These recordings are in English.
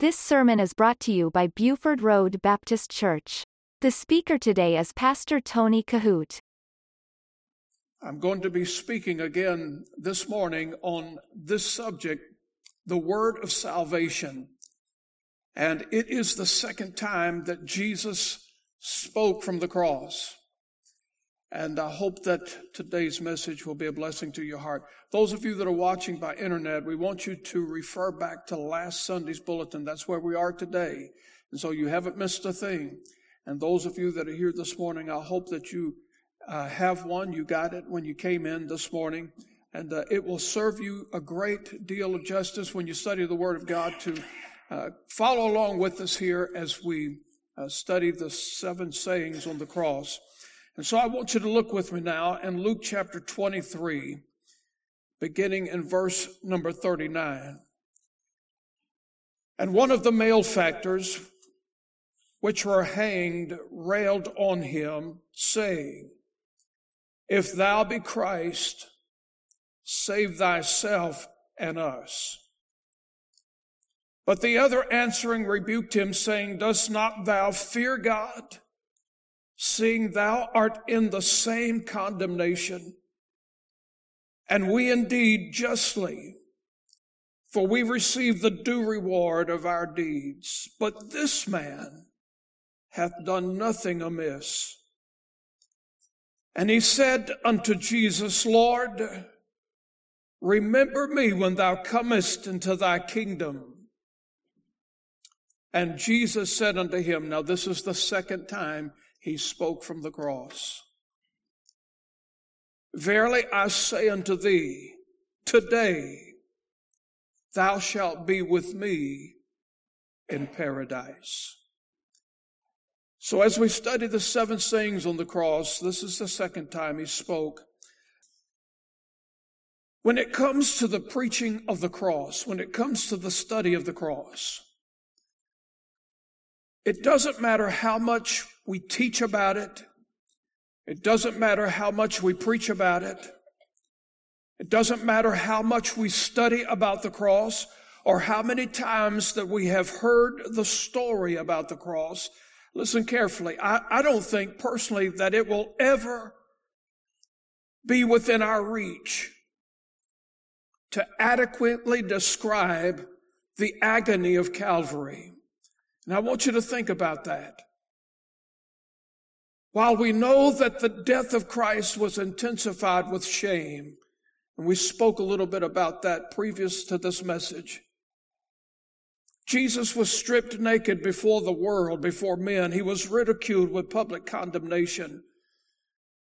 This sermon is brought to you by Buford Road Baptist Church. The speaker today is Pastor Tony Kohout. I'm going to be speaking again this morning on this subject, the word of salvation. And it is the second time that Jesus spoke from the cross. And I hope that today's message will be a blessing to your heart. Those of you that are watching by internet, we want you to refer back to last Sunday's bulletin. That's where we are today. And so you haven't missed a thing. And those of you that are here this morning, I hope that you uh, have one. You got it when you came in this morning. And uh, it will serve you a great deal of justice when you study the Word of God to uh, follow along with us here as we uh, study the seven sayings on the cross. And so I want you to look with me now in Luke chapter 23, beginning in verse number 39. And one of the malefactors which were hanged railed on him, saying, If thou be Christ, save thyself and us. But the other answering rebuked him, saying, Dost not thou fear God? Seeing thou art in the same condemnation. And we indeed justly, for we receive the due reward of our deeds. But this man hath done nothing amiss. And he said unto Jesus, Lord, remember me when thou comest into thy kingdom. And Jesus said unto him, now this is the second time he spoke from the cross. Verily I say unto thee, today thou shalt be with me in paradise. So as we study the seven sayings on the cross, this is the second time he spoke. When it comes to the preaching of the cross, when it comes to the study of the cross, it doesn't matter how much we teach about it. It doesn't matter how much we preach about it. It doesn't matter how much we study about the cross or how many times that we have heard the story about the cross. Listen carefully. I, I don't think personally that it will ever be within our reach to adequately describe the agony of Calvary. And I want you to think about that. While we know that the death of Christ was intensified with shame, and we spoke a little bit about that previous to this message. Jesus was stripped naked before the world, before men. He was ridiculed with public condemnation.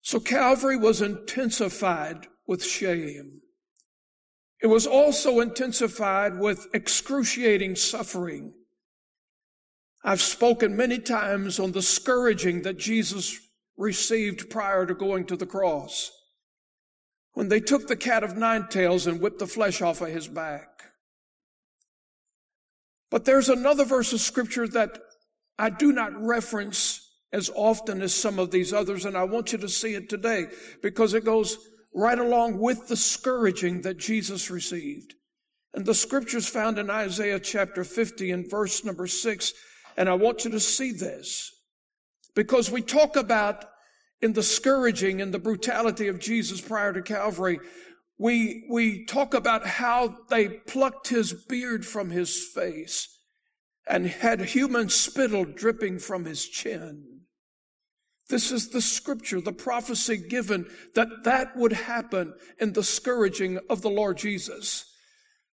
So Calvary was intensified with shame. It was also intensified with excruciating suffering. I've spoken many times on the scourging that Jesus received prior to going to the cross. When they took the cat of nine tails and whipped the flesh off of his back. But there's another verse of scripture that I do not reference as often as some of these others, and I want you to see it today because it goes right along with the scourging that Jesus received. And the scriptures found in Isaiah chapter 50 and verse number 6 and I want you to see this because we talk about in the scourging and the brutality of Jesus prior to Calvary, we, we talk about how they plucked his beard from his face and had human spittle dripping from his chin. This is the scripture, the prophecy given that that would happen in the scourging of the Lord Jesus.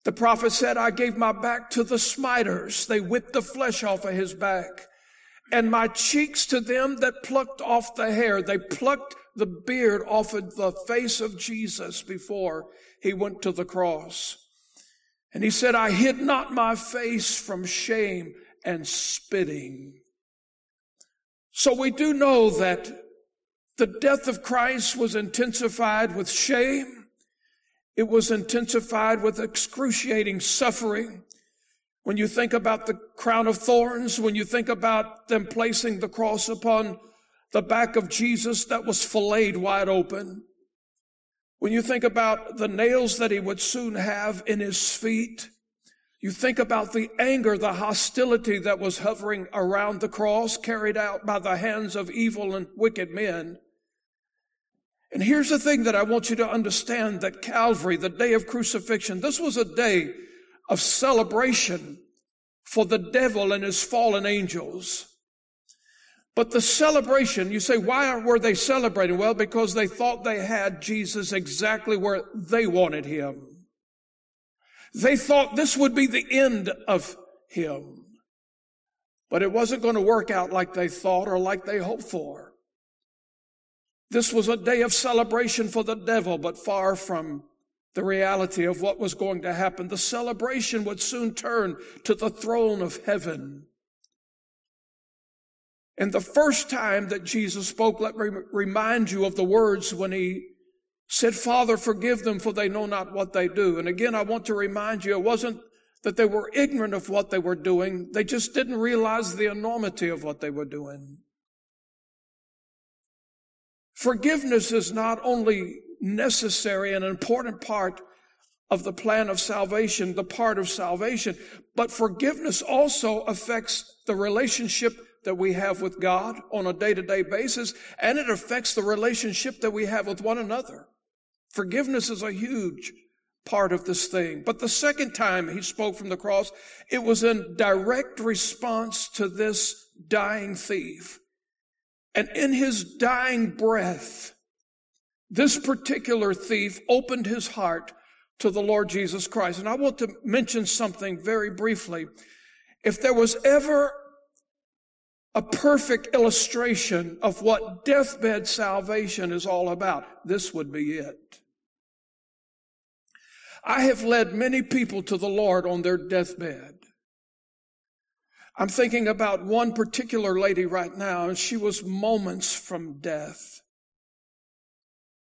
The prophet said, I gave my back to the smiters. They whipped the flesh off of his back. And my cheeks to them that plucked off the hair. They plucked the beard off of the face of Jesus before he went to the cross. And he said, I hid not my face from shame and spitting. So we do know that the death of Christ was intensified with shame it was intensified with excruciating suffering. When you think about the crown of thorns, when you think about them placing the cross upon the back of Jesus that was filleted wide open, when you think about the nails that he would soon have in his feet, You think about the anger, the hostility that was hovering around the cross carried out by the hands of evil and wicked men. And here's the thing that I want you to understand that Calvary, the day of crucifixion, this was a day of celebration for the devil and his fallen angels. But the celebration, you say, why were they celebrating? Well, because they thought they had Jesus exactly where they wanted him. They thought this would be the end of him. But it wasn't going to work out like they thought or like they hoped for. This was a day of celebration for the devil, but far from the reality of what was going to happen. The celebration would soon turn to the throne of heaven. And the first time that Jesus spoke, let me remind you of the words when he said, Father, forgive them for they know not what they do. And again, I want to remind you, it wasn't that they were ignorant of what they were doing. They just didn't realize the enormity of what they were doing. Forgiveness is not only necessary and an important part of the plan of salvation, the part of salvation, but forgiveness also affects the relationship that we have with God on a day to day basis, and it affects the relationship that we have with one another. Forgiveness is a huge part of this thing. But the second time he spoke from the cross, it was in direct response to this dying thief. And in his dying breath, this particular thief opened his heart to the Lord Jesus Christ. And I want to mention something very briefly. If there was ever a perfect illustration of what deathbed salvation is all about, this would be it. I have led many people to the Lord on their deathbed. I'm thinking about one particular lady right now, and she was moments from death.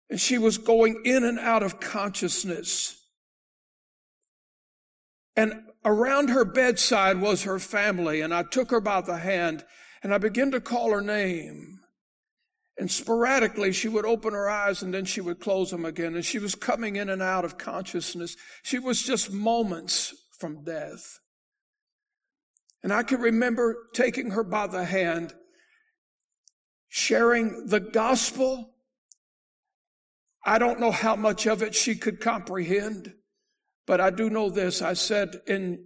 And she was going in and out of consciousness. And around her bedside was her family, and I took her by the hand and I began to call her name. And sporadically, she would open her eyes and then she would close them again. And she was coming in and out of consciousness. She was just moments from death. And I can remember taking her by the hand, sharing the gospel. I don't know how much of it she could comprehend, but I do know this. I said, in,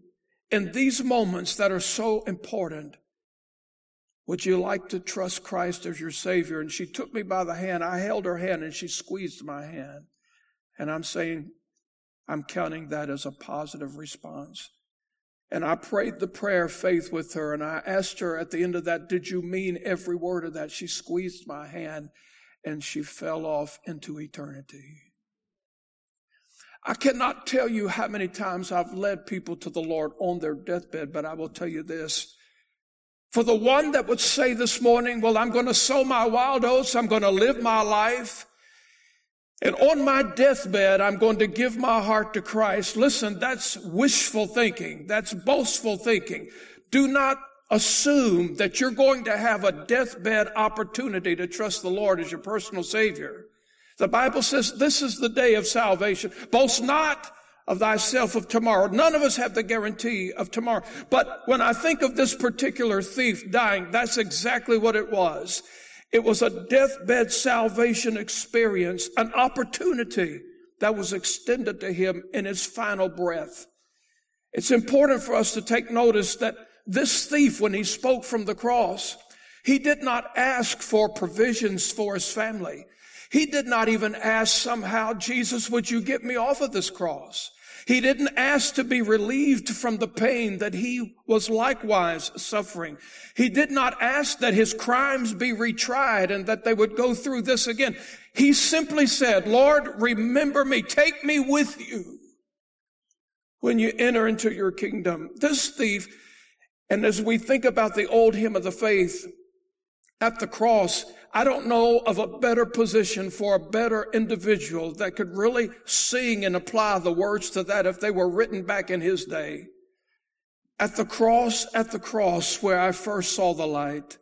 in these moments that are so important, would you like to trust Christ as your Savior? And she took me by the hand. I held her hand and she squeezed my hand. And I'm saying, I'm counting that as a positive response. And I prayed the prayer of faith with her and I asked her at the end of that, did you mean every word of that? She squeezed my hand and she fell off into eternity. I cannot tell you how many times I've led people to the Lord on their deathbed, but I will tell you this. For the one that would say this morning, well, I'm going to sow my wild oats. I'm going to live my life. And on my deathbed, I'm going to give my heart to Christ. Listen, that's wishful thinking. That's boastful thinking. Do not assume that you're going to have a deathbed opportunity to trust the Lord as your personal Savior. The Bible says this is the day of salvation. Boast not of thyself of tomorrow. None of us have the guarantee of tomorrow. But when I think of this particular thief dying, that's exactly what it was. It was a deathbed salvation experience, an opportunity that was extended to him in his final breath. It's important for us to take notice that this thief, when he spoke from the cross, he did not ask for provisions for his family. He did not even ask somehow, Jesus, would you get me off of this cross? He didn't ask to be relieved from the pain that he was likewise suffering. He did not ask that his crimes be retried and that they would go through this again. He simply said, Lord, remember me. Take me with you when you enter into your kingdom. This thief, and as we think about the old hymn of the faith at the cross, I don't know of a better position for a better individual that could really sing and apply the words to that if they were written back in his day. At the cross, at the cross where I first saw the light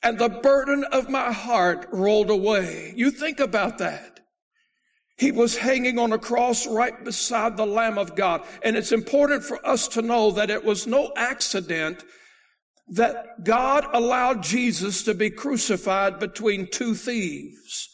and the burden of my heart rolled away. You think about that. He was hanging on a cross right beside the Lamb of God. And it's important for us to know that it was no accident that God allowed Jesus to be crucified between two thieves.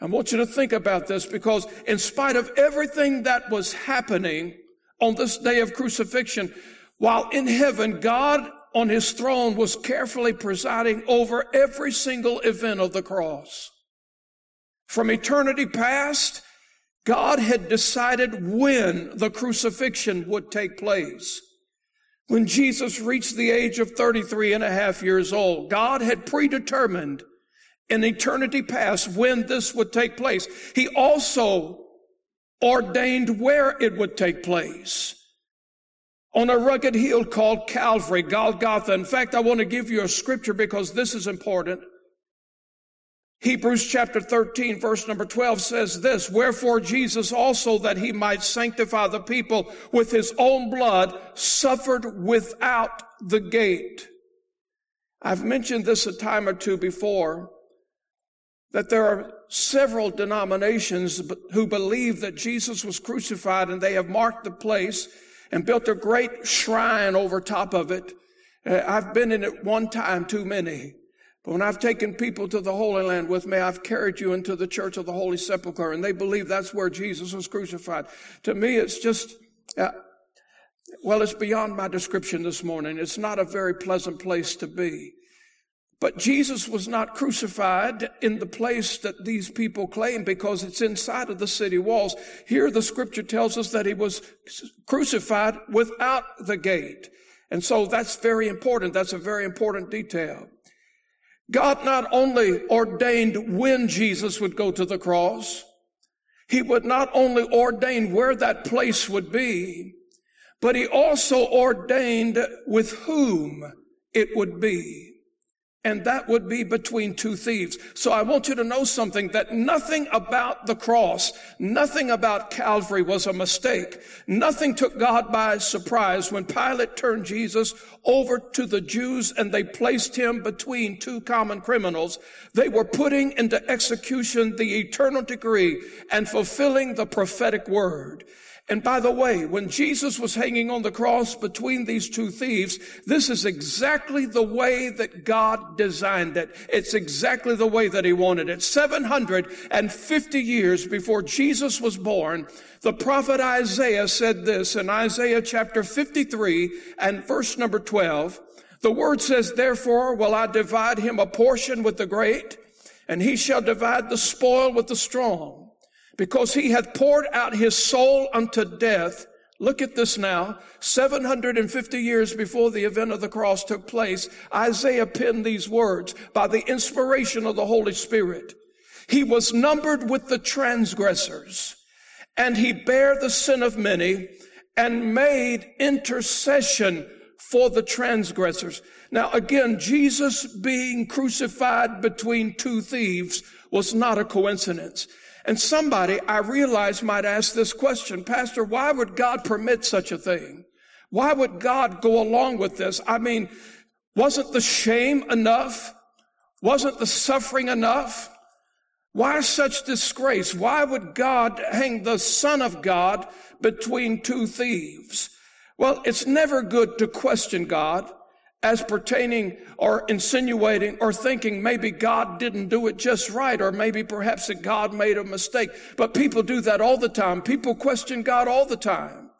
I want you to think about this because in spite of everything that was happening on this day of crucifixion, while in heaven, God on his throne was carefully presiding over every single event of the cross. From eternity past, God had decided when the crucifixion would take place. When Jesus reached the age of 33 and a half years old, God had predetermined in eternity past when this would take place. He also ordained where it would take place. On a rugged hill called Calvary, Golgotha. In fact, I want to give you a scripture because this is important. Hebrews chapter 13 verse number 12 says this, Wherefore Jesus also that he might sanctify the people with his own blood suffered without the gate. I've mentioned this a time or two before that there are several denominations who believe that Jesus was crucified and they have marked the place and built a great shrine over top of it. Uh, I've been in it one time too many. But when I've taken people to the Holy Land with me, I've carried you into the church of the Holy Sepulchre, and they believe that's where Jesus was crucified. To me, it's just, uh, well, it's beyond my description this morning. It's not a very pleasant place to be. But Jesus was not crucified in the place that these people claim because it's inside of the city walls. Here the scripture tells us that he was crucified without the gate. And so that's very important. That's a very important detail. God not only ordained when Jesus would go to the cross, he would not only ordain where that place would be, but he also ordained with whom it would be and that would be between two thieves. So I want you to know something that nothing about the cross, nothing about Calvary was a mistake. Nothing took God by surprise when Pilate turned Jesus over to the Jews and they placed him between two common criminals. They were putting into execution the eternal decree and fulfilling the prophetic word. And by the way, when Jesus was hanging on the cross between these two thieves, this is exactly the way that God designed it. It's exactly the way that he wanted it. 750 years before Jesus was born, the prophet Isaiah said this in Isaiah chapter 53 and verse number 12. The word says, therefore will I divide him a portion with the great, and he shall divide the spoil with the strong because he hath poured out his soul unto death. Look at this now. 750 years before the event of the cross took place, Isaiah penned these words by the inspiration of the Holy Spirit. He was numbered with the transgressors and he bare the sin of many and made intercession for the transgressors. Now again, Jesus being crucified between two thieves was not a coincidence. And somebody I realize might ask this question, Pastor, why would God permit such a thing? Why would God go along with this? I mean, wasn't the shame enough? Wasn't the suffering enough? Why such disgrace? Why would God hang the Son of God between two thieves? Well, it's never good to question God as pertaining or insinuating or thinking maybe God didn't do it just right or maybe perhaps that God made a mistake. But people do that all the time. People question God all the time.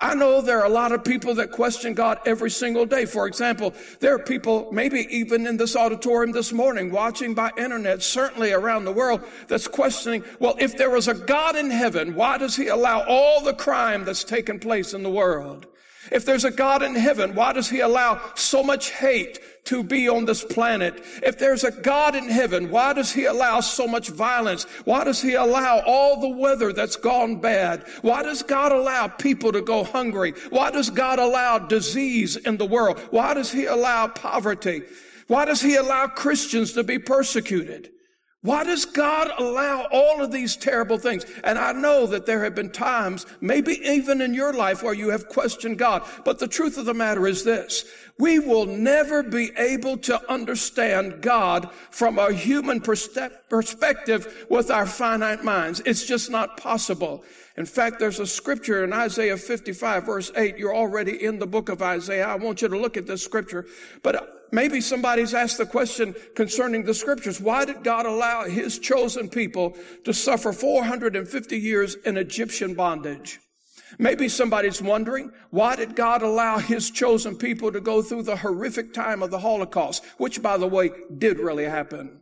I know there are a lot of people that question God every single day. For example, there are people, maybe even in this auditorium this morning, watching by internet, certainly around the world, that's questioning, well, if there was a God in heaven, why does he allow all the crime that's taken place in the world? If there's a God in heaven, why does he allow so much hate to be on this planet? If there's a God in heaven, why does he allow so much violence? Why does he allow all the weather that's gone bad? Why does God allow people to go hungry? Why does God allow disease in the world? Why does he allow poverty? Why does he allow Christians to be persecuted? Why does God allow all of these terrible things? And I know that there have been times, maybe even in your life, where you have questioned God. But the truth of the matter is this. We will never be able to understand God from a human perspective with our finite minds. It's just not possible. In fact, there's a scripture in Isaiah 55 verse 8. You're already in the book of Isaiah. I want you to look at this scripture. But maybe somebody's asked the question concerning the scriptures. Why did God allow his chosen people to suffer 450 years in Egyptian bondage? Maybe somebody's wondering, why did God allow his chosen people to go through the horrific time of the Holocaust, which by the way, did really happen?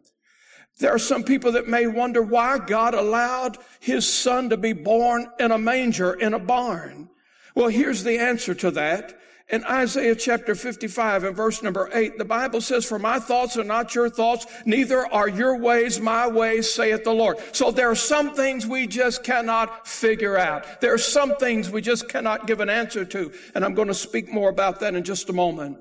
There are some people that may wonder why God allowed his son to be born in a manger in a barn. Well, here's the answer to that. In Isaiah chapter 55 and verse number 8, the Bible says, For my thoughts are not your thoughts, neither are your ways my ways, saith the Lord. So there are some things we just cannot figure out. There are some things we just cannot give an answer to. And I'm going to speak more about that in just a moment.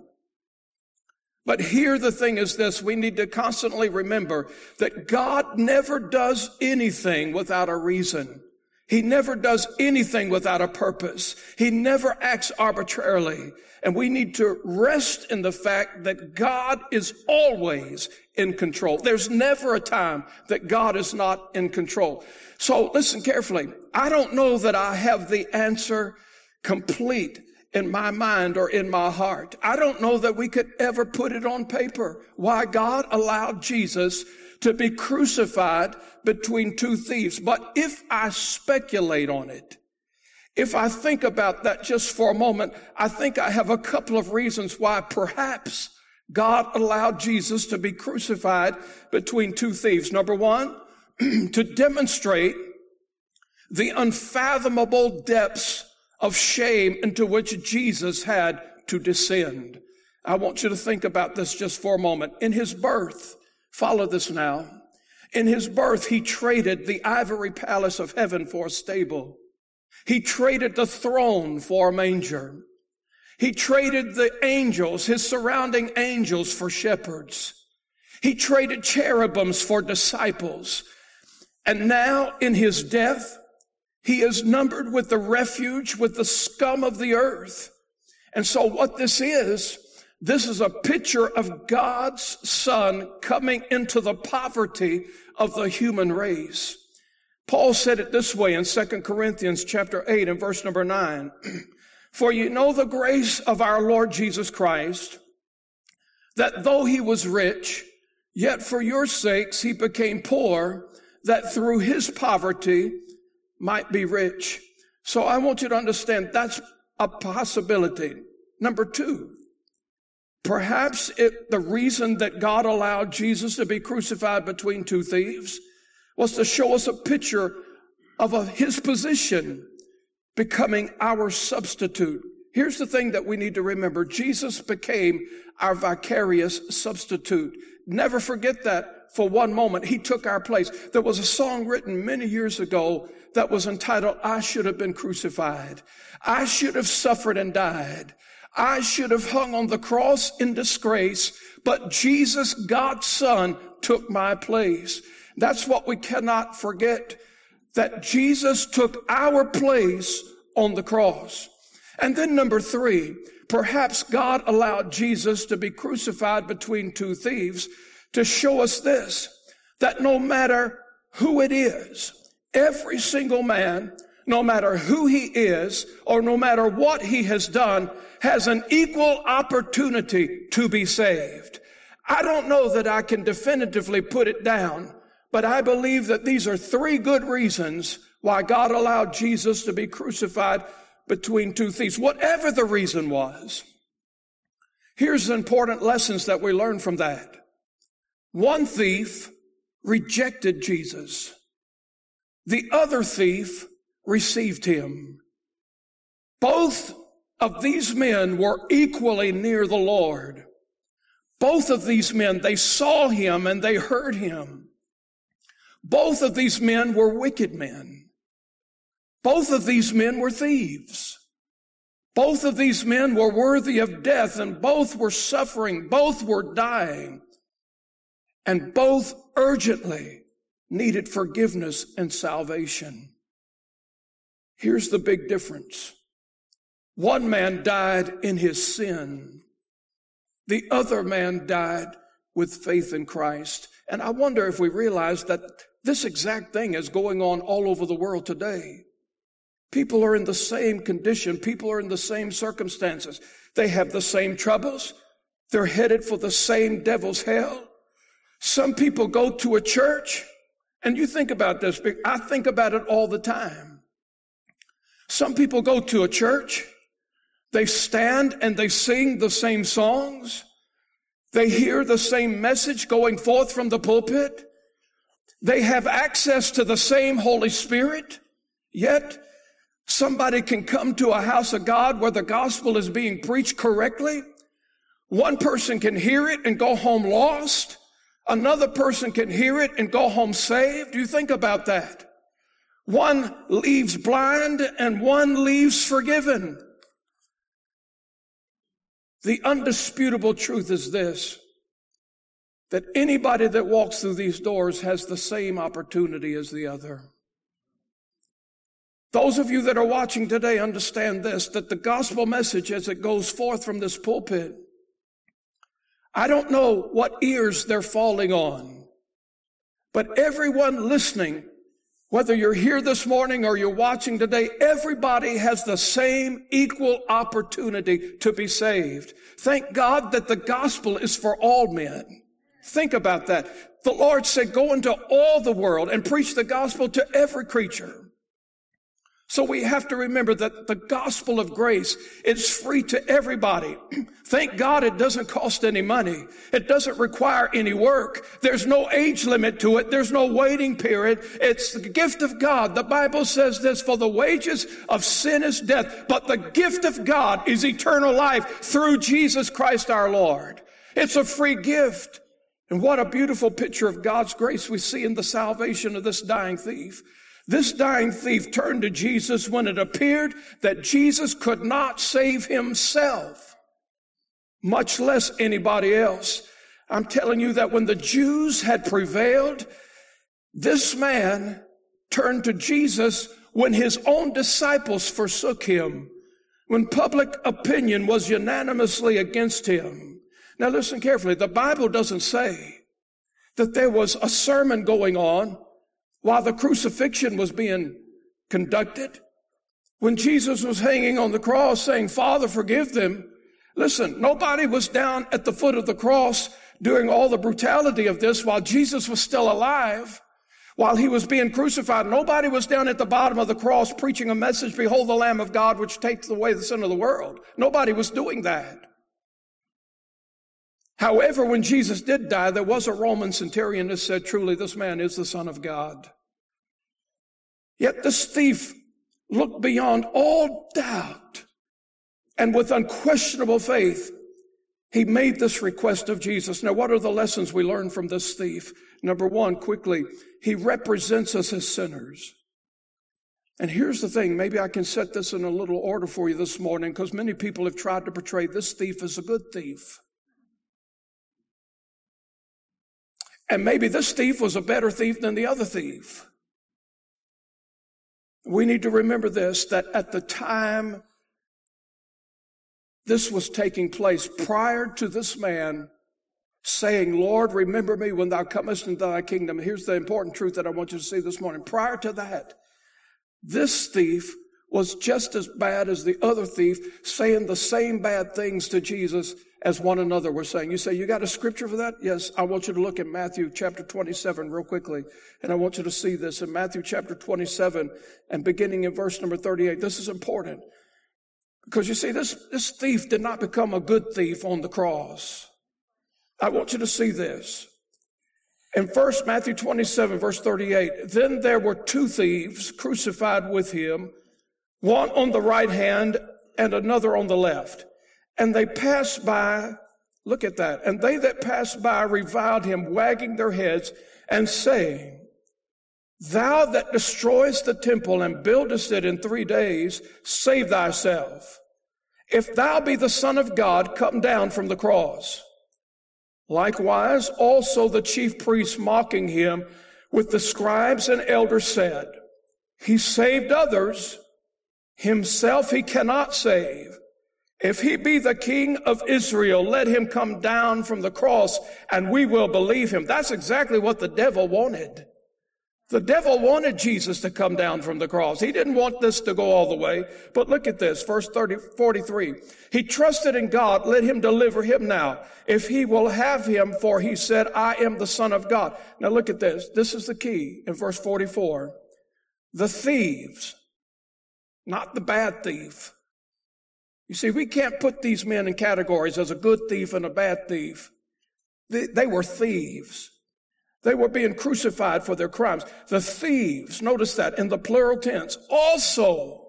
But here the thing is this, we need to constantly remember that God never does anything without a reason. He never does anything without a purpose. He never acts arbitrarily. And we need to rest in the fact that God is always in control. There's never a time that God is not in control. So listen carefully. I don't know that I have the answer complete in my mind or in my heart. I don't know that we could ever put it on paper why God allowed Jesus to be crucified between two thieves. But if I speculate on it, if I think about that just for a moment, I think I have a couple of reasons why perhaps God allowed Jesus to be crucified between two thieves. Number one, to demonstrate the unfathomable depths of shame into which Jesus had to descend. I want you to think about this just for a moment. In his birth, follow this now. In his birth, he traded the ivory palace of heaven for a stable. He traded the throne for a manger. He traded the angels, his surrounding angels for shepherds. He traded cherubims for disciples. And now in his death, he is numbered with the refuge, with the scum of the earth. And so what this is, this is a picture of God's son coming into the poverty of the human race. Paul said it this way in 2 Corinthians chapter 8 and verse number 9. For you know the grace of our Lord Jesus Christ, that though he was rich, yet for your sakes he became poor, that through his poverty might be rich. So I want you to understand that's a possibility. Number two, Perhaps it, the reason that God allowed Jesus to be crucified between two thieves was to show us a picture of a, his position becoming our substitute. Here's the thing that we need to remember. Jesus became our vicarious substitute. Never forget that for one moment. He took our place. There was a song written many years ago that was entitled, I should have been crucified. I should have suffered and died. I should have hung on the cross in disgrace, but Jesus, God's son, took my place. That's what we cannot forget, that Jesus took our place on the cross. And then number three, perhaps God allowed Jesus to be crucified between two thieves to show us this, that no matter who it is, every single man, no matter who he is or no matter what he has done, has an equal opportunity to be saved. I don't know that I can definitively put it down, but I believe that these are three good reasons why God allowed Jesus to be crucified between two thieves, whatever the reason was. Here's the important lessons that we learn from that. One thief rejected Jesus. The other thief received him. Both of these men were equally near the Lord. Both of these men, they saw him and they heard him. Both of these men were wicked men. Both of these men were thieves. Both of these men were worthy of death and both were suffering. Both were dying. And both urgently needed forgiveness and salvation. Here's the big difference. One man died in his sin. The other man died with faith in Christ. And I wonder if we realize that this exact thing is going on all over the world today. People are in the same condition. People are in the same circumstances. They have the same troubles. They're headed for the same devil's hell. Some people go to a church, and you think about this. I think about it all the time. Some people go to a church, they stand and they sing the same songs. They hear the same message going forth from the pulpit. They have access to the same Holy Spirit. Yet somebody can come to a house of God where the gospel is being preached correctly. One person can hear it and go home lost. Another person can hear it and go home saved. You think about that. One leaves blind and one leaves forgiven. The undisputable truth is this that anybody that walks through these doors has the same opportunity as the other. Those of you that are watching today understand this that the gospel message as it goes forth from this pulpit, I don't know what ears they're falling on, but everyone listening whether you're here this morning or you're watching today, everybody has the same equal opportunity to be saved. Thank God that the gospel is for all men. Think about that. The Lord said, go into all the world and preach the gospel to every creature. So we have to remember that the gospel of grace is free to everybody. Thank God it doesn't cost any money. It doesn't require any work. There's no age limit to it. There's no waiting period. It's the gift of God. The Bible says this, for the wages of sin is death, but the gift of God is eternal life through Jesus Christ our Lord. It's a free gift. And what a beautiful picture of God's grace we see in the salvation of this dying thief. This dying thief turned to Jesus when it appeared that Jesus could not save himself, much less anybody else. I'm telling you that when the Jews had prevailed, this man turned to Jesus when his own disciples forsook him, when public opinion was unanimously against him. Now listen carefully. The Bible doesn't say that there was a sermon going on while the crucifixion was being conducted, when Jesus was hanging on the cross saying, Father, forgive them. Listen, nobody was down at the foot of the cross during all the brutality of this while Jesus was still alive. While he was being crucified, nobody was down at the bottom of the cross preaching a message, Behold the Lamb of God, which takes away the sin of the world. Nobody was doing that. However, when Jesus did die, there was a Roman centurion that said, Truly, this man is the Son of God. Yet this thief looked beyond all doubt and with unquestionable faith, he made this request of Jesus. Now, what are the lessons we learn from this thief? Number one, quickly, he represents us as sinners. And here's the thing, maybe I can set this in a little order for you this morning because many people have tried to portray this thief as a good thief. And maybe this thief was a better thief than the other thief. We need to remember this that at the time this was taking place, prior to this man saying, Lord, remember me when thou comest into thy kingdom. Here's the important truth that I want you to see this morning. Prior to that, this thief was just as bad as the other thief, saying the same bad things to Jesus as one another were saying. You say, you got a scripture for that? Yes. I want you to look at Matthew chapter 27 real quickly. And I want you to see this in Matthew chapter 27 and beginning in verse number 38. This is important because you see, this, this thief did not become a good thief on the cross. I want you to see this. In first Matthew 27 verse 38, then there were two thieves crucified with him, one on the right hand and another on the left. And they passed by, look at that, and they that passed by reviled him, wagging their heads and saying, Thou that destroyest the temple and buildest it in three days, save thyself. If thou be the Son of God, come down from the cross. Likewise, also the chief priests mocking him with the scribes and elders said, He saved others, himself he cannot save. If he be the king of Israel, let him come down from the cross and we will believe him. That's exactly what the devil wanted. The devil wanted Jesus to come down from the cross. He didn't want this to go all the way. But look at this, verse 30, 43. He trusted in God. Let him deliver him now. If he will have him, for he said, I am the son of God. Now look at this. This is the key in verse 44. The thieves, not the bad thief. You see, we can't put these men in categories as a good thief and a bad thief. They, they were thieves. They were being crucified for their crimes. The thieves, notice that in the plural tense, also,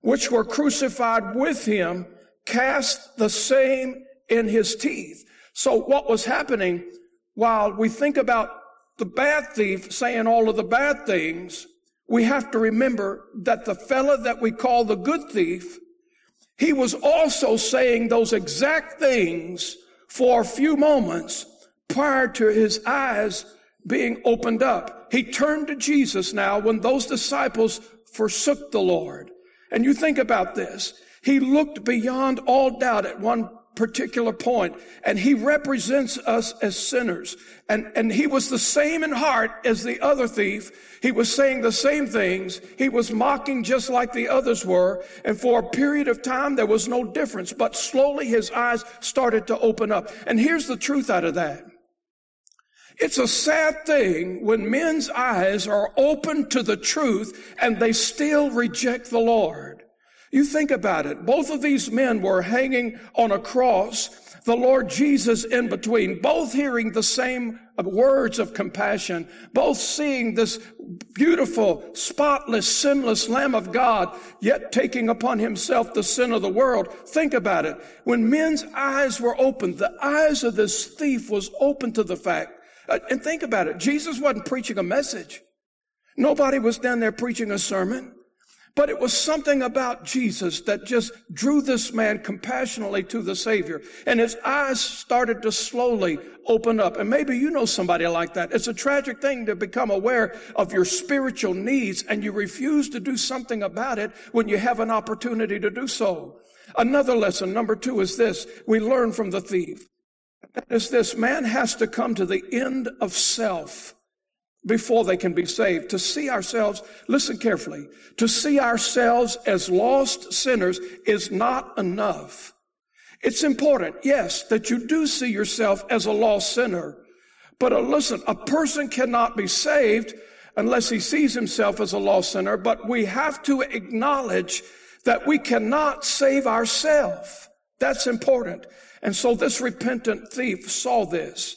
which were crucified with him, cast the same in his teeth. So what was happening while we think about the bad thief saying all of the bad things, we have to remember that the fella that we call the good thief, he was also saying those exact things for a few moments prior to his eyes being opened up. He turned to Jesus now when those disciples forsook the Lord. And you think about this. He looked beyond all doubt at one particular point and he represents us as sinners. And, and he was the same in heart as the other thief. He was saying the same things. He was mocking just like the others were. And for a period of time, there was no difference, but slowly his eyes started to open up. And here's the truth out of that. It's a sad thing when men's eyes are open to the truth and they still reject the Lord. You think about it. Both of these men were hanging on a cross, the Lord Jesus in between, both hearing the same words of compassion, both seeing this beautiful, spotless, sinless Lamb of God, yet taking upon himself the sin of the world. Think about it. When men's eyes were opened, the eyes of this thief was open to the fact uh, and think about it. Jesus wasn't preaching a message. Nobody was down there preaching a sermon. But it was something about Jesus that just drew this man compassionately to the Savior. And his eyes started to slowly open up. And maybe you know somebody like that. It's a tragic thing to become aware of your spiritual needs and you refuse to do something about it when you have an opportunity to do so. Another lesson, number two, is this. We learn from the thief is this man has to come to the end of self before they can be saved. To see ourselves, listen carefully, to see ourselves as lost sinners is not enough. It's important, yes, that you do see yourself as a lost sinner. But uh, listen, a person cannot be saved unless he sees himself as a lost sinner, but we have to acknowledge that we cannot save ourselves. That's important. And so this repentant thief saw this.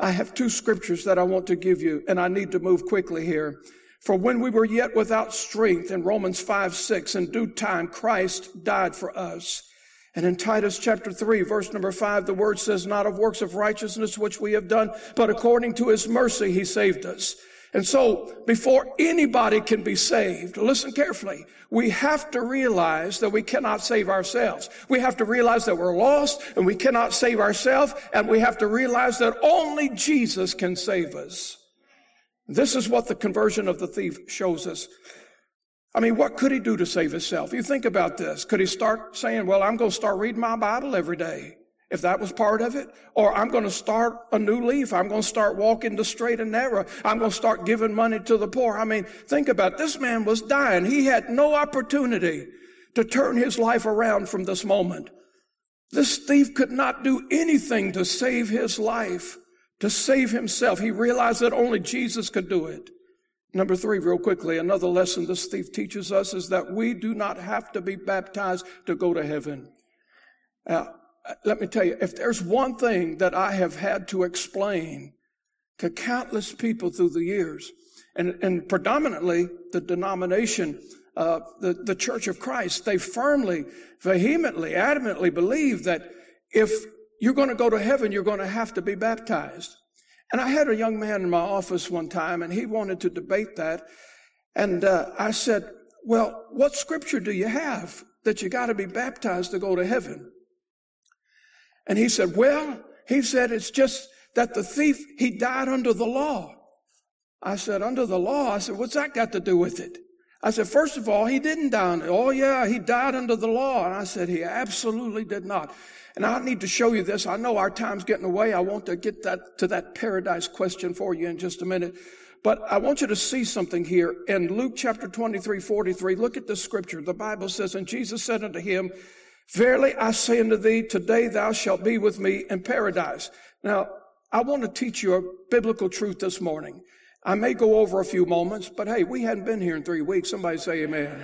I have two scriptures that I want to give you, and I need to move quickly here. For when we were yet without strength, in Romans 5, 6, in due time, Christ died for us. And in Titus chapter 3, verse number 5, the word says, not of works of righteousness which we have done, but according to his mercy, he saved us. And so before anybody can be saved, listen carefully, we have to realize that we cannot save ourselves. We have to realize that we're lost and we cannot save ourselves. And we have to realize that only Jesus can save us. This is what the conversion of the thief shows us. I mean, what could he do to save himself? You think about this. Could he start saying, well, I'm going to start reading my Bible every day? If that was part of it. Or I'm going to start a new leaf. I'm going to start walking the straight and narrow. I'm going to start giving money to the poor. I mean, think about it. this man was dying. He had no opportunity to turn his life around from this moment. This thief could not do anything to save his life, to save himself. He realized that only Jesus could do it. Number three, real quickly, another lesson this thief teaches us is that we do not have to be baptized to go to heaven. Now, let me tell you, if there's one thing that I have had to explain to countless people through the years, and, and predominantly the denomination, uh, the, the Church of Christ, they firmly, vehemently, adamantly believe that if you're going to go to heaven, you're going to have to be baptized. And I had a young man in my office one time, and he wanted to debate that. And uh, I said, Well, what scripture do you have that you got to be baptized to go to heaven? And he said, well, he said, it's just that the thief, he died under the law. I said, under the law? I said, what's that got to do with it? I said, first of all, he didn't die. Under, oh yeah, he died under the law. And I said, he absolutely did not. And I need to show you this. I know our time's getting away. I want to get that to that paradise question for you in just a minute. But I want you to see something here in Luke chapter 23, 43. Look at the scripture. The Bible says, and Jesus said unto him, Verily I say unto thee, today thou shalt be with me in paradise. Now, I want to teach you a biblical truth this morning. I may go over a few moments, but hey, we hadn't been here in three weeks. Somebody say amen.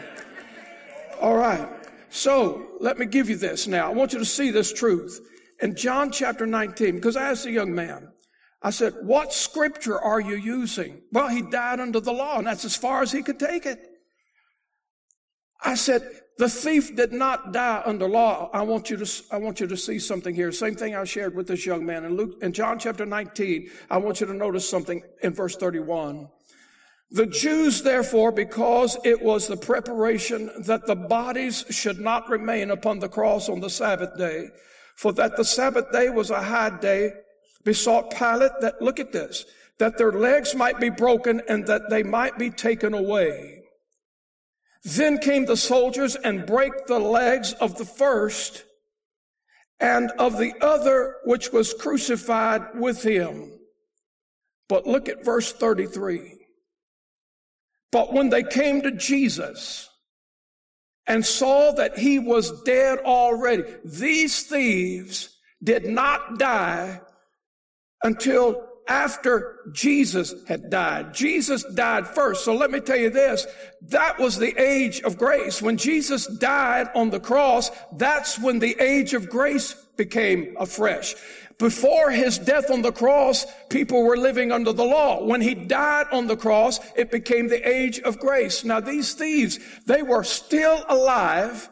All right. So let me give you this now. I want you to see this truth. In John chapter 19, because I asked a young man, I said, what scripture are you using? Well, he died under the law, and that's as far as he could take it. I said, the thief did not die under law. I want you to, I want you to see something here. Same thing I shared with this young man in Luke, in John chapter 19. I want you to notice something in verse 31. The Jews, therefore, because it was the preparation that the bodies should not remain upon the cross on the Sabbath day, for that the Sabbath day was a high day, besought Pilate that, look at this, that their legs might be broken and that they might be taken away. Then came the soldiers and brake the legs of the first and of the other which was crucified with him. But look at verse 33. But when they came to Jesus and saw that he was dead already, these thieves did not die until after Jesus had died. Jesus died first. So let me tell you this. That was the age of grace. When Jesus died on the cross, that's when the age of grace became afresh. Before his death on the cross, people were living under the law. When he died on the cross, it became the age of grace. Now these thieves, they were still alive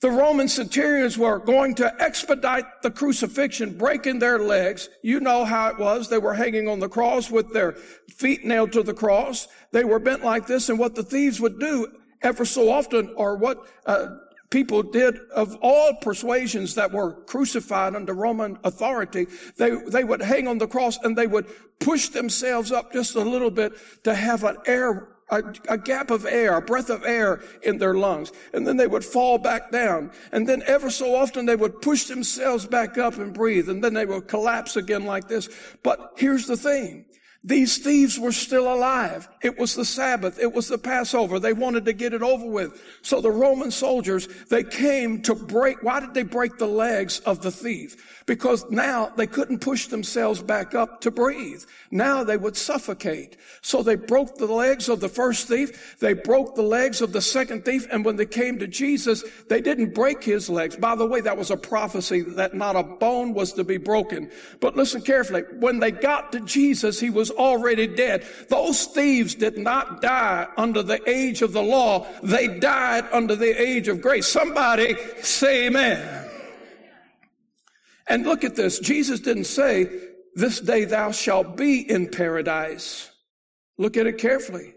the Roman centurions were going to expedite the crucifixion, breaking their legs. You know how it was. They were hanging on the cross with their feet nailed to the cross. They were bent like this. And what the thieves would do ever so often, or what uh, people did of all persuasions that were crucified under Roman authority, they, they would hang on the cross and they would push themselves up just a little bit to have an air a, a, gap of air, a breath of air in their lungs. And then they would fall back down. And then ever so often they would push themselves back up and breathe. And then they would collapse again like this. But here's the thing. These thieves were still alive. It was the Sabbath. It was the Passover. They wanted to get it over with. So the Roman soldiers, they came to break. Why did they break the legs of the thief? Because now they couldn't push themselves back up to breathe. Now they would suffocate. So they broke the legs of the first thief. They broke the legs of the second thief. And when they came to Jesus, they didn't break his legs. By the way, that was a prophecy that not a bone was to be broken. But listen carefully. When they got to Jesus, he was already dead. Those thieves did not die under the age of the law. They died under the age of grace. Somebody say amen. And look at this. Jesus didn't say, this day thou shalt be in paradise. Look at it carefully.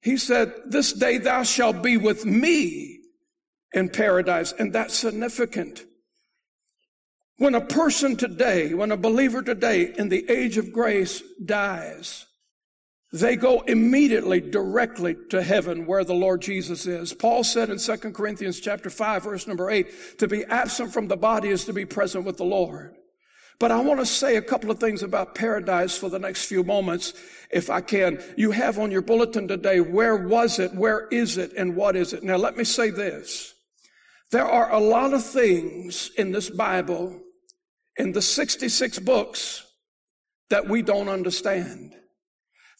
He said, this day thou shalt be with me in paradise. And that's significant. When a person today, when a believer today in the age of grace dies, they go immediately directly to heaven where the Lord Jesus is. Paul said in 2 Corinthians chapter 5 verse number 8, to be absent from the body is to be present with the Lord. But I want to say a couple of things about paradise for the next few moments, if I can. You have on your bulletin today, where was it, where is it, and what is it? Now let me say this. There are a lot of things in this Bible in the 66 books that we don't understand.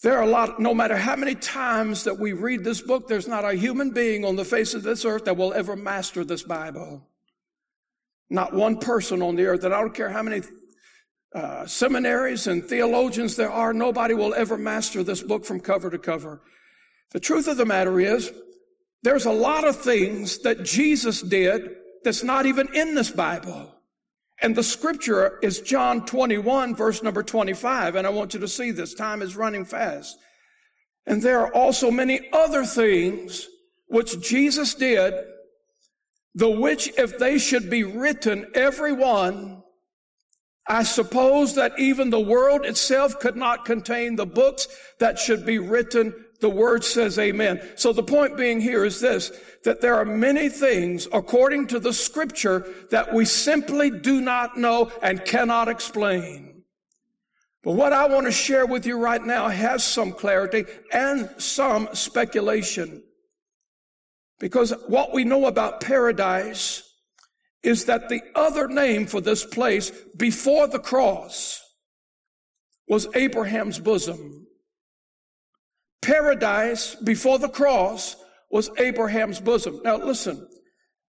There are a lot, no matter how many times that we read this book, there's not a human being on the face of this earth that will ever master this Bible. Not one person on the earth, and I don't care how many uh, seminaries and theologians there are, nobody will ever master this book from cover to cover. The truth of the matter is, there's a lot of things that Jesus did that's not even in this Bible. And the scripture is John 21, verse number 25. And I want you to see this. Time is running fast. And there are also many other things which Jesus did, the which if they should be written, every one, I suppose that even the world itself could not contain the books that should be written. The word says amen. So the point being here is this, that there are many things according to the scripture that we simply do not know and cannot explain. But what I want to share with you right now has some clarity and some speculation. Because what we know about paradise is that the other name for this place before the cross was Abraham's bosom. Paradise before the cross was Abraham's bosom. Now listen,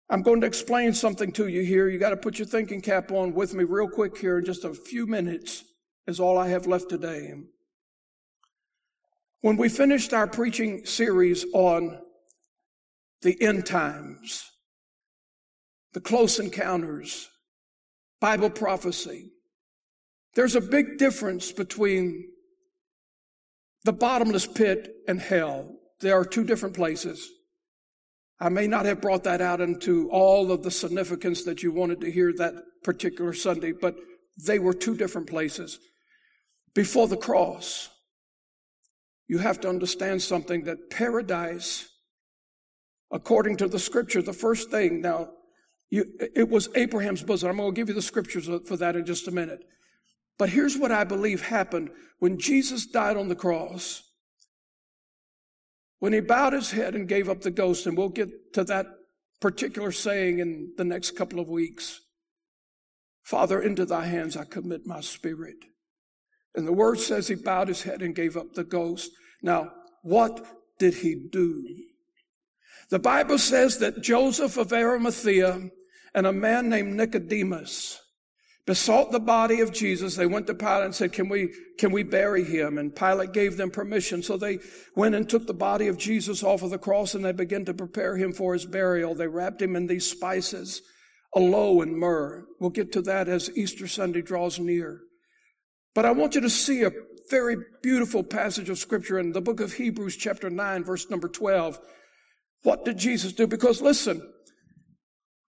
I'm going to explain something to you here. You got to put your thinking cap on with me real quick here in just a few minutes is all I have left today. When we finished our preaching series on the end times, the close encounters, Bible prophecy. There's a big difference between the bottomless pit and hell. There are two different places. I may not have brought that out into all of the significance that you wanted to hear that particular Sunday, but they were two different places. Before the cross, you have to understand something that paradise, according to the scripture, the first thing, now, you, it was Abraham's bosom. I'm going to give you the scriptures for that in just a minute. But here's what I believe happened when Jesus died on the cross. When he bowed his head and gave up the ghost, and we'll get to that particular saying in the next couple of weeks. Father, into thy hands I commit my spirit. And the word says he bowed his head and gave up the ghost. Now, what did he do? The Bible says that Joseph of Arimathea and a man named Nicodemus besought the body of Jesus. They went to Pilate and said, can we, can we bury him? And Pilate gave them permission. So they went and took the body of Jesus off of the cross and they began to prepare him for his burial. They wrapped him in these spices, aloe and myrrh. We'll get to that as Easter Sunday draws near. But I want you to see a very beautiful passage of scripture in the book of Hebrews chapter 9 verse number 12. What did Jesus do? Because listen,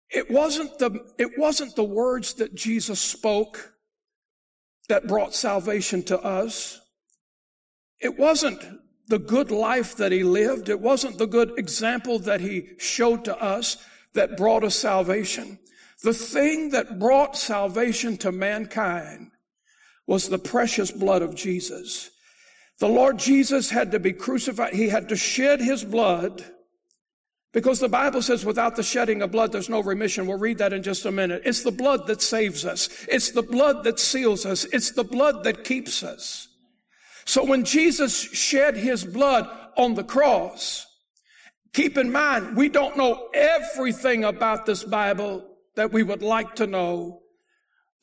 it wasn't the, it wasn't the words that Jesus spoke that brought salvation to us. It wasn't the good life that he lived. It wasn't the good example that he showed to us that brought us salvation. The thing that brought salvation to mankind was the precious blood of Jesus. The Lord Jesus had to be crucified. He had to shed his blood because the Bible says without the shedding of blood, there's no remission. We'll read that in just a minute. It's the blood that saves us. It's the blood that seals us. It's the blood that keeps us. So when Jesus shed his blood on the cross, keep in mind, we don't know everything about this Bible that we would like to know.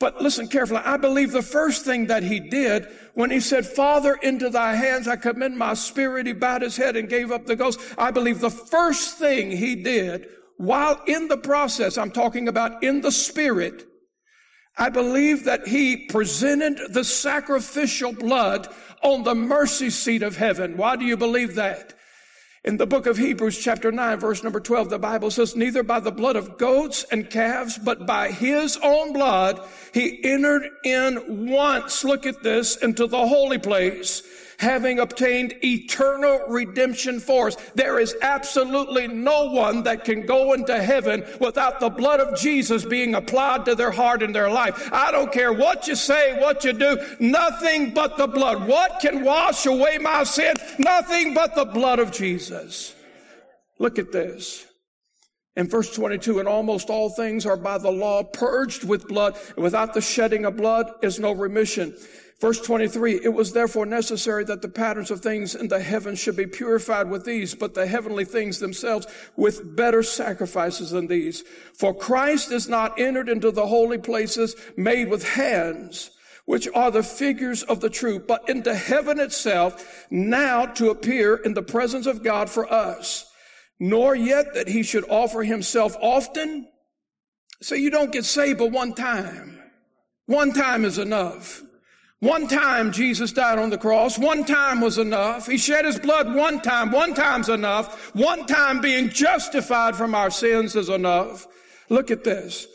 But listen carefully. I believe the first thing that he did when he said, Father, into thy hands I commend my spirit, he bowed his head and gave up the ghost. I believe the first thing he did while in the process, I'm talking about in the spirit, I believe that he presented the sacrificial blood on the mercy seat of heaven. Why do you believe that? In the book of Hebrews chapter 9 verse number 12, the Bible says, neither by the blood of goats and calves, but by his own blood, he entered in once, look at this, into the holy place having obtained eternal redemption for us. There is absolutely no one that can go into heaven without the blood of Jesus being applied to their heart and their life. I don't care what you say, what you do, nothing but the blood. What can wash away my sin? Nothing but the blood of Jesus. Look at this. In verse 22, and almost all things are by the law purged with blood, and without the shedding of blood is no remission. Verse 23, it was therefore necessary that the patterns of things in the heavens should be purified with these, but the heavenly things themselves with better sacrifices than these. For Christ is not entered into the holy places made with hands, which are the figures of the truth, but into heaven itself, now to appear in the presence of God for us. Nor yet that he should offer himself often. So you don't get saved but one time. One time is enough. One time Jesus died on the cross. One time was enough. He shed his blood one time. One time's enough. One time being justified from our sins is enough. Look at this.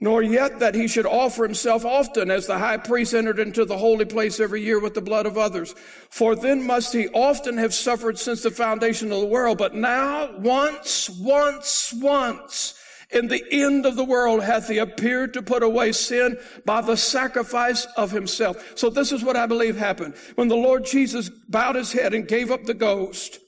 Nor yet that he should offer himself often as the high priest entered into the holy place every year with the blood of others. For then must he often have suffered since the foundation of the world. But now, once, once, once, in the end of the world hath he appeared to put away sin by the sacrifice of himself. So this is what I believe happened. When the Lord Jesus bowed his head and gave up the ghost,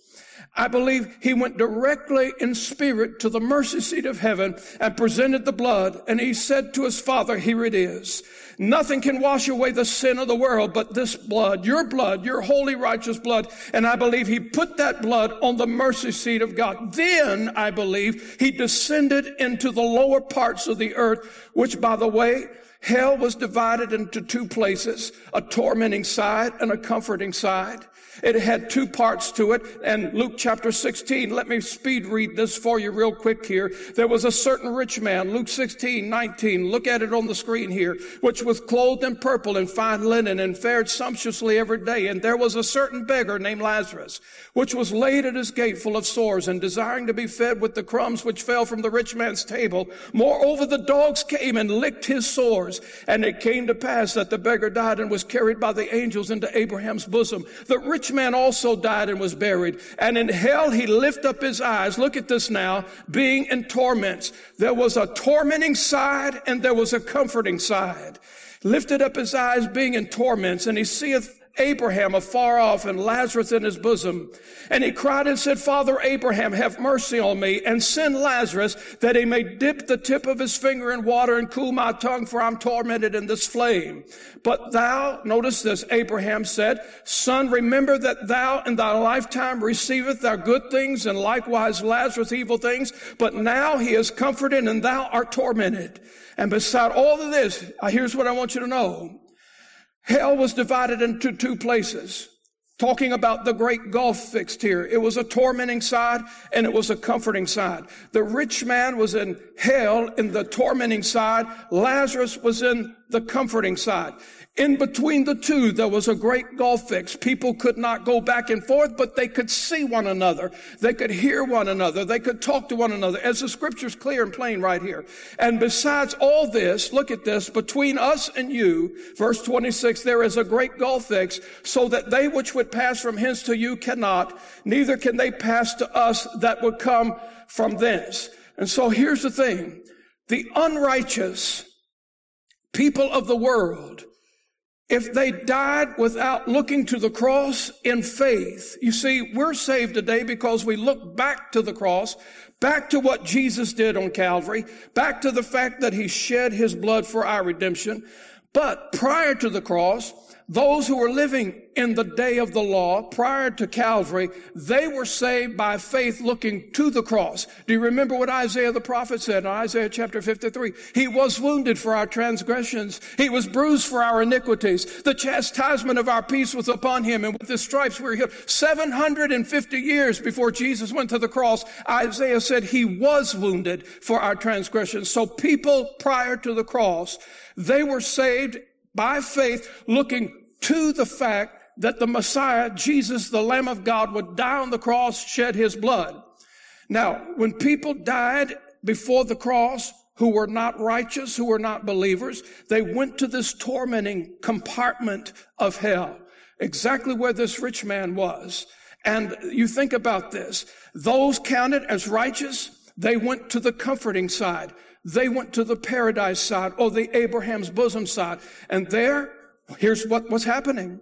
I believe he went directly in spirit to the mercy seat of heaven and presented the blood. And he said to his father, here it is. Nothing can wash away the sin of the world but this blood, your blood, your holy righteous blood. And I believe he put that blood on the mercy seat of God. Then I believe he descended into the lower parts of the earth, which by the way, hell was divided into two places, a tormenting side and a comforting side. It had two parts to it. And Luke chapter 16, let me speed read this for you real quick here. There was a certain rich man, Luke 16, 19, look at it on the screen here, which was clothed in purple and fine linen and fared sumptuously every day. And there was a certain beggar named Lazarus, which was laid at his gate full of sores and desiring to be fed with the crumbs which fell from the rich man's table. Moreover, the dogs came and licked his sores. And it came to pass that the beggar died and was carried by the angels into Abraham's bosom. The rich rich man also died and was buried. And in hell he lift up his eyes. Look at this now, being in torments. There was a tormenting side and there was a comforting side. Lifted up his eyes, being in torments, and he seeth Abraham afar off and Lazarus in his bosom. And he cried and said, Father Abraham, have mercy on me and send Lazarus that he may dip the tip of his finger in water and cool my tongue, for I'm tormented in this flame. But thou, notice this, Abraham said, Son, remember that thou in thy lifetime receiveth thou good things and likewise Lazarus evil things. But now he is comforted and thou art tormented. And beside all of this, here's what I want you to know. Hell was divided into two places. Talking about the great gulf fixed here. It was a tormenting side and it was a comforting side. The rich man was in hell in the tormenting side. Lazarus was in the comforting side. In between the two, there was a great gulf fix. People could not go back and forth, but they could see one another. They could hear one another. They could talk to one another, as the scripture's clear and plain right here. And besides all this, look at this, between us and you, verse 26, there is a great gulf fix, so that they which would pass from hence to you cannot, neither can they pass to us that would come from thence. And so here's the thing. The unrighteous people of the world if they died without looking to the cross in faith, you see, we're saved today because we look back to the cross, back to what Jesus did on Calvary, back to the fact that he shed his blood for our redemption. But prior to the cross, those who were living in the day of the law prior to Calvary, they were saved by faith looking to the cross. Do you remember what Isaiah the prophet said in Isaiah chapter 53? He was wounded for our transgressions. He was bruised for our iniquities. The chastisement of our peace was upon him. And with his stripes we were healed. 750 years before Jesus went to the cross, Isaiah said he was wounded for our transgressions. So people prior to the cross, they were saved by faith, looking to the fact that the Messiah, Jesus, the Lamb of God, would die on the cross, shed his blood. Now, when people died before the cross, who were not righteous, who were not believers, they went to this tormenting compartment of hell, exactly where this rich man was. And you think about this. Those counted as righteous, they went to the comforting side. They went to the paradise side or the Abraham's bosom side. And there, here's what was happening.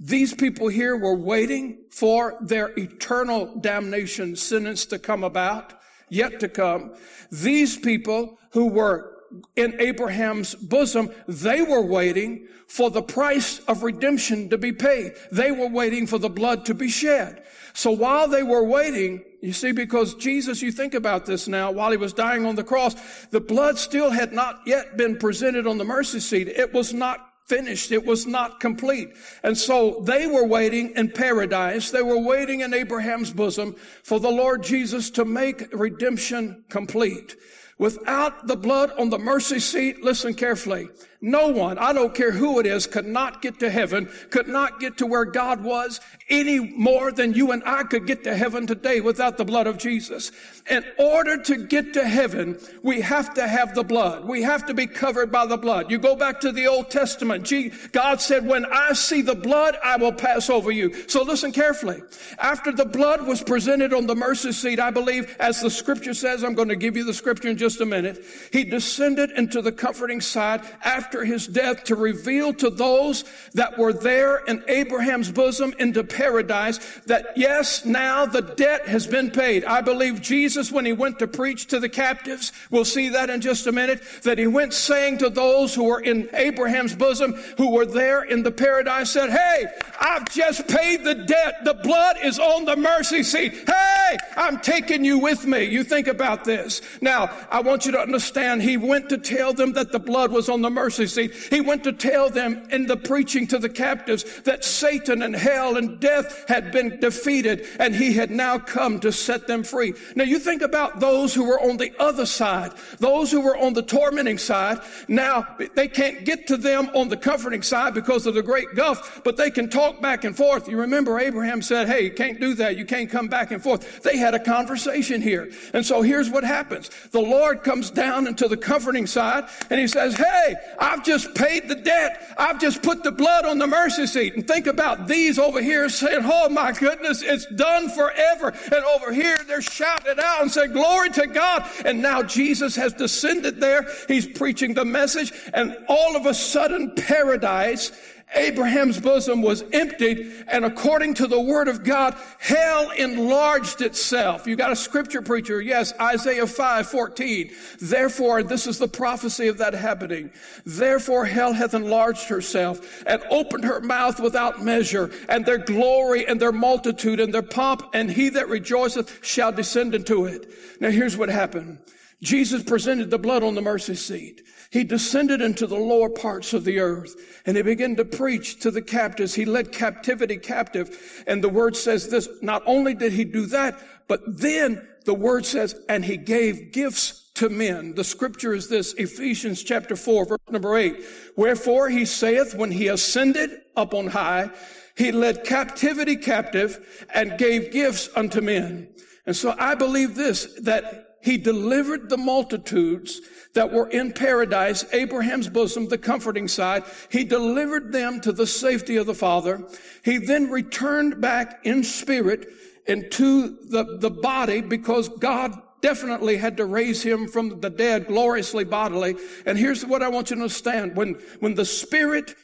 These people here were waiting for their eternal damnation sentence to come about, yet to come. These people who were in Abraham's bosom, they were waiting for the price of redemption to be paid. They were waiting for the blood to be shed. So while they were waiting, you see, because Jesus, you think about this now, while he was dying on the cross, the blood still had not yet been presented on the mercy seat. It was not finished. It was not complete. And so they were waiting in paradise. They were waiting in Abraham's bosom for the Lord Jesus to make redemption complete. Without the blood on the mercy seat, listen carefully. No one, I don't care who it is, could not get to heaven, could not get to where God was any more than you and I could get to heaven today without the blood of Jesus. In order to get to heaven, we have to have the blood. We have to be covered by the blood. You go back to the Old Testament. God said, when I see the blood, I will pass over you. So listen carefully. After the blood was presented on the mercy seat, I believe, as the scripture says, I'm going to give you the scripture in just a minute. He descended into the comforting side after after his death to reveal to those that were there in Abraham's bosom into paradise that yes, now the debt has been paid. I believe Jesus, when he went to preach to the captives, we'll see that in just a minute, that he went saying to those who were in Abraham's bosom, who were there in the paradise, said, Hey, I've just paid the debt. The blood is on the mercy seat. Hey, I'm taking you with me. You think about this. Now, I want you to understand, he went to tell them that the blood was on the mercy mercy seat. He went to tell them in the preaching to the captives that Satan and hell and death had been defeated and he had now come to set them free. Now you think about those who were on the other side, those who were on the tormenting side. Now they can't get to them on the comforting side because of the great gulf, but they can talk back and forth. You remember Abraham said, Hey, you can't do that. You can't come back and forth. They had a conversation here. And so here's what happens. The Lord comes down into the comforting side and he says, Hey, I've just paid the debt. I've just put the blood on the mercy seat. And think about these over here saying, Oh my goodness, it's done forever. And over here they're shouting out and saying, Glory to God. And now Jesus has descended there. He's preaching the message. And all of a sudden, paradise Abraham's bosom was emptied, and according to the word of God, hell enlarged itself. You got a scripture preacher? Yes, Isaiah 5 14. Therefore, this is the prophecy of that happening. Therefore, hell hath enlarged herself and opened her mouth without measure, and their glory and their multitude and their pomp, and he that rejoiceth shall descend into it. Now, here's what happened. Jesus presented the blood on the mercy seat. He descended into the lower parts of the earth and he began to preach to the captives. He led captivity captive. And the word says this, not only did he do that, but then the word says, and he gave gifts to men. The scripture is this, Ephesians chapter 4, verse number 8. Wherefore he saith, when he ascended up on high, he led captivity captive and gave gifts unto men. And so I believe this, that he delivered the multitudes that were in paradise, Abraham's bosom, the comforting side. He delivered them to the safety of the Father. He then returned back in spirit into the, the body because God definitely had to raise him from the dead gloriously bodily. And here's what I want you to understand. When, when the spirit,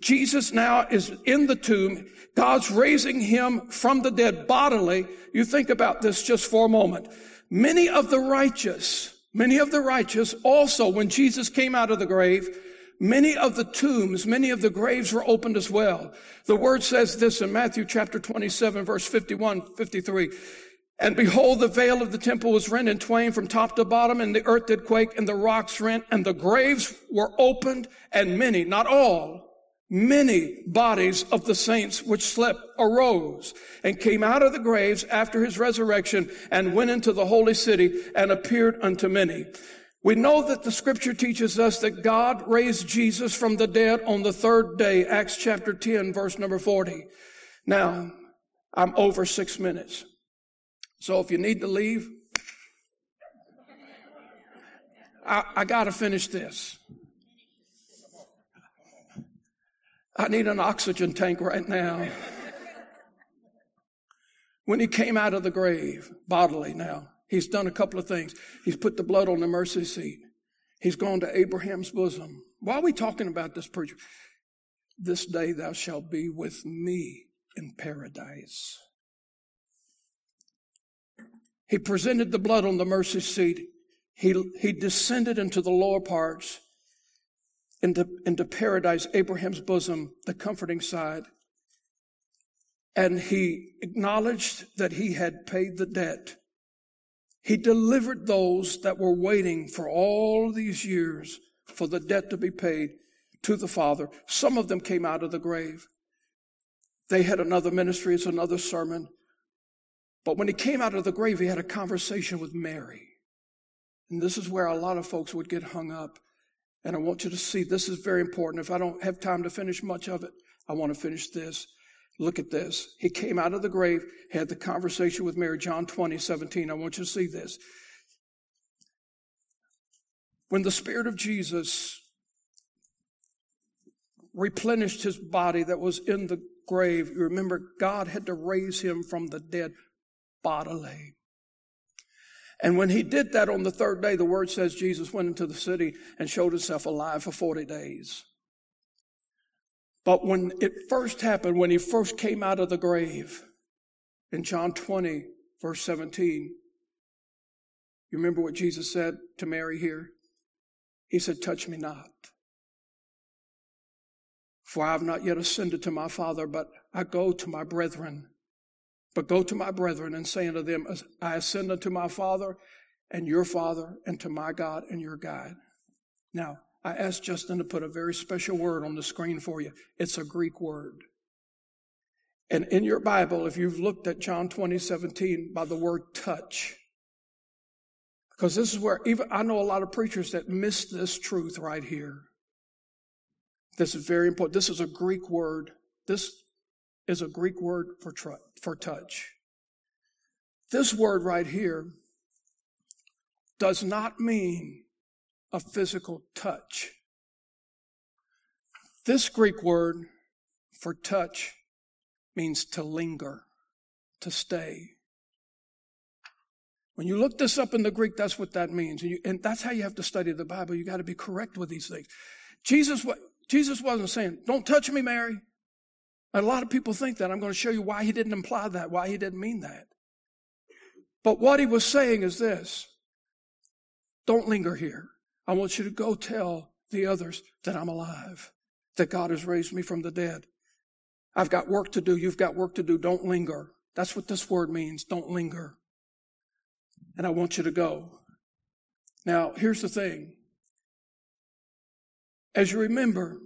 Jesus now is in the tomb, God's raising him from the dead bodily. You think about this just for a moment. Many of the righteous, many of the righteous also, when Jesus came out of the grave, many of the tombs, many of the graves were opened as well. The word says this in Matthew chapter 27, verse 51, 53. And behold, the veil of the temple was rent in twain from top to bottom, and the earth did quake, and the rocks rent, and the graves were opened, and many, not all, many bodies of the saints which slept arose and came out of the graves after his resurrection and went into the holy city and appeared unto many. We know that the scripture teaches us that God raised Jesus from the dead on the third day, Acts chapter 10, verse number 40. Now, I'm over six minutes. So if you need to leave, I, I got to finish this. I need an oxygen tank right now. when he came out of the grave, bodily now, he's done a couple of things. He's put the blood on the mercy seat. He's gone to Abraham's bosom. Why are we talking about this preacher? This day thou shalt be with me in paradise. He presented the blood on the mercy seat. He, he descended into the lower parts into, into paradise, Abraham's bosom, the comforting side. And he acknowledged that he had paid the debt. He delivered those that were waiting for all these years for the debt to be paid to the Father. Some of them came out of the grave. They had another ministry, it's another sermon. But when he came out of the grave, he had a conversation with Mary. And this is where a lot of folks would get hung up. And I want you to see this is very important. If I don't have time to finish much of it, I want to finish this. Look at this. He came out of the grave, had the conversation with Mary, John 20, 17. I want you to see this. When the Spirit of Jesus replenished his body that was in the grave, you remember God had to raise him from the dead bodily. And when he did that on the third day, the word says Jesus went into the city and showed himself alive for 40 days. But when it first happened, when he first came out of the grave, in John 20, verse 17, you remember what Jesus said to Mary here? He said, Touch me not. For I have not yet ascended to my Father, but I go to my brethren but go to my brethren and say unto them, I ascend unto my Father and your Father, and to my God and your God. Now, I asked Justin to put a very special word on the screen for you. It's a Greek word. And in your Bible, if you've looked at John 20, 17, by the word touch, because this is where even I know a lot of preachers that miss this truth right here. This is very important. This is a Greek word. This is a Greek word for, tr- for touch. This word right here does not mean a physical touch. This Greek word for touch means to linger, to stay. When you look this up in the Greek, that's what that means. And, you, and that's how you have to study the Bible. You got to be correct with these things. Jesus, Jesus wasn't saying, don't touch me, Mary. A lot of people think that. I'm going to show you why he didn't imply that, why he didn't mean that. But what he was saying is this don't linger here. I want you to go tell the others that I'm alive, that God has raised me from the dead. I've got work to do. You've got work to do. Don't linger. That's what this word means. Don't linger. And I want you to go. Now, here's the thing. As you remember,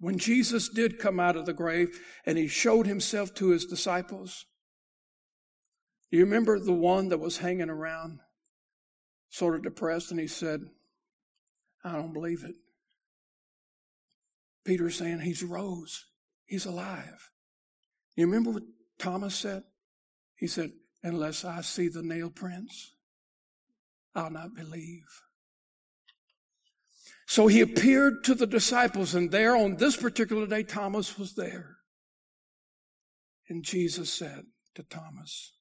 when Jesus did come out of the grave and he showed himself to his disciples, do you remember the one that was hanging around, sort of depressed, and he said, I don't believe it. Peter's saying, He's rose, He's alive. You remember what Thomas said? He said, Unless I see the nail prints, I'll not believe. So he appeared to the disciples, and there on this particular day, Thomas was there. And Jesus said to Thomas,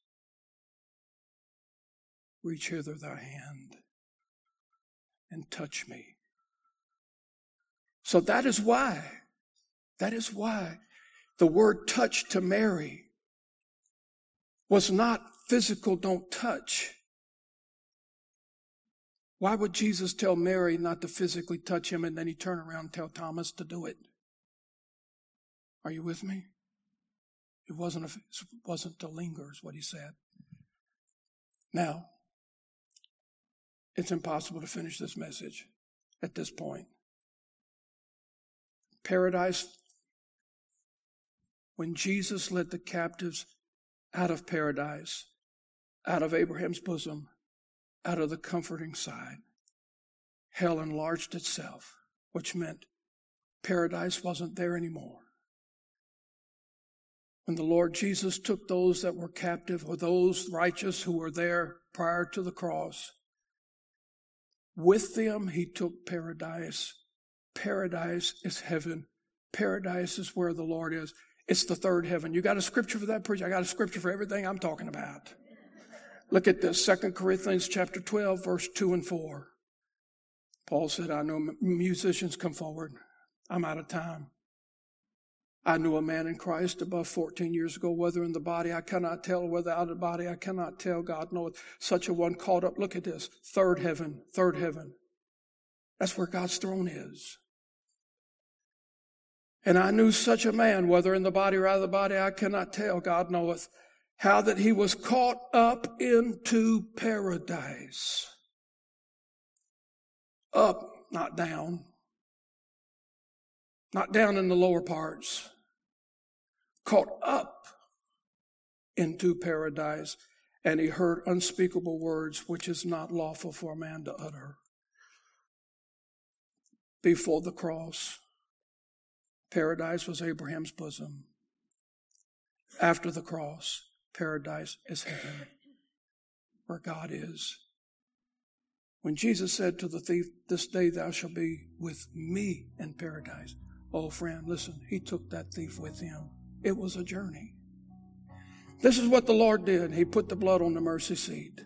Reach hither thy hand and touch me. So that is why, that is why the word touch to Mary was not physical, don't touch. Why would Jesus tell Mary not to physically touch him and then he turn around and tell Thomas to do it? Are you with me? It wasn't, a, it wasn't to linger, is what he said. Now, it's impossible to finish this message at this point. Paradise, when Jesus led the captives out of paradise, out of Abraham's bosom, out of the comforting side. Hell enlarged itself, which meant paradise wasn't there anymore. When the Lord Jesus took those that were captive or those righteous who were there prior to the cross, with them he took paradise. Paradise is heaven. Paradise is where the Lord is. It's the third heaven. You got a scripture for that, preacher? I got a scripture for everything I'm talking about. Look at this, 2 Corinthians chapter 12, verse 2 and 4. Paul said, I know musicians come forward. I'm out of time. I knew a man in Christ above 14 years ago, whether in the body I cannot tell, whether out of the body I cannot tell. God knoweth. Such a one caught up. Look at this. Third heaven, third heaven. That's where God's throne is. And I knew such a man, whether in the body or out of the body, I cannot tell. God knoweth how that he was caught up into paradise. Up, not down. Not down in the lower parts. Caught up into paradise. and he heard unspeakable words which is not lawful for a man to utter. Before the cross, paradise was Abraham's bosom. After the cross, paradise is heaven, where God is. When Jesus said to the thief, This day thou shalt be with me in paradise. Oh, friend, listen, he took that thief with him. It was a journey. This is what the Lord did. He put the blood on the mercy seat.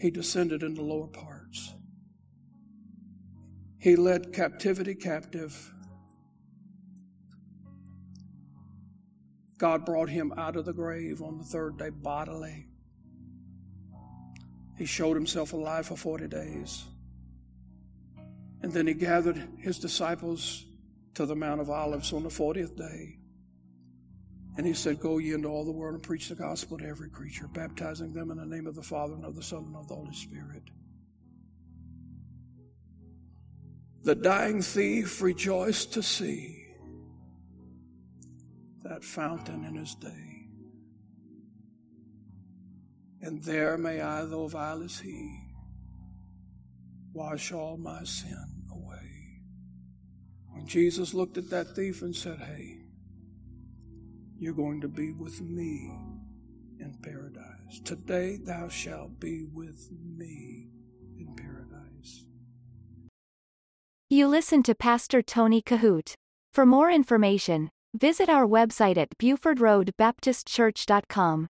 He descended in the lower parts. He led captivity captive. God brought him out of the grave on the third day bodily. He showed himself alive for 40 days. And then he gathered his disciples to the Mount of Olives on the 40th day. And he said, Go ye into all the world and preach the gospel to every creature, baptizing them in the name of the Father and of the Son and of the Holy Spirit. The dying thief rejoiced to see that fountain in his day. And there may I, though vile as he, wash all my sin away. When Jesus looked at that thief and said, Hey, you're going to be with me in paradise. Today thou shalt be with me in paradise. You listen to Pastor Tony Kohout. For more information, visit our website at BufordRoadBaptistChurch.com.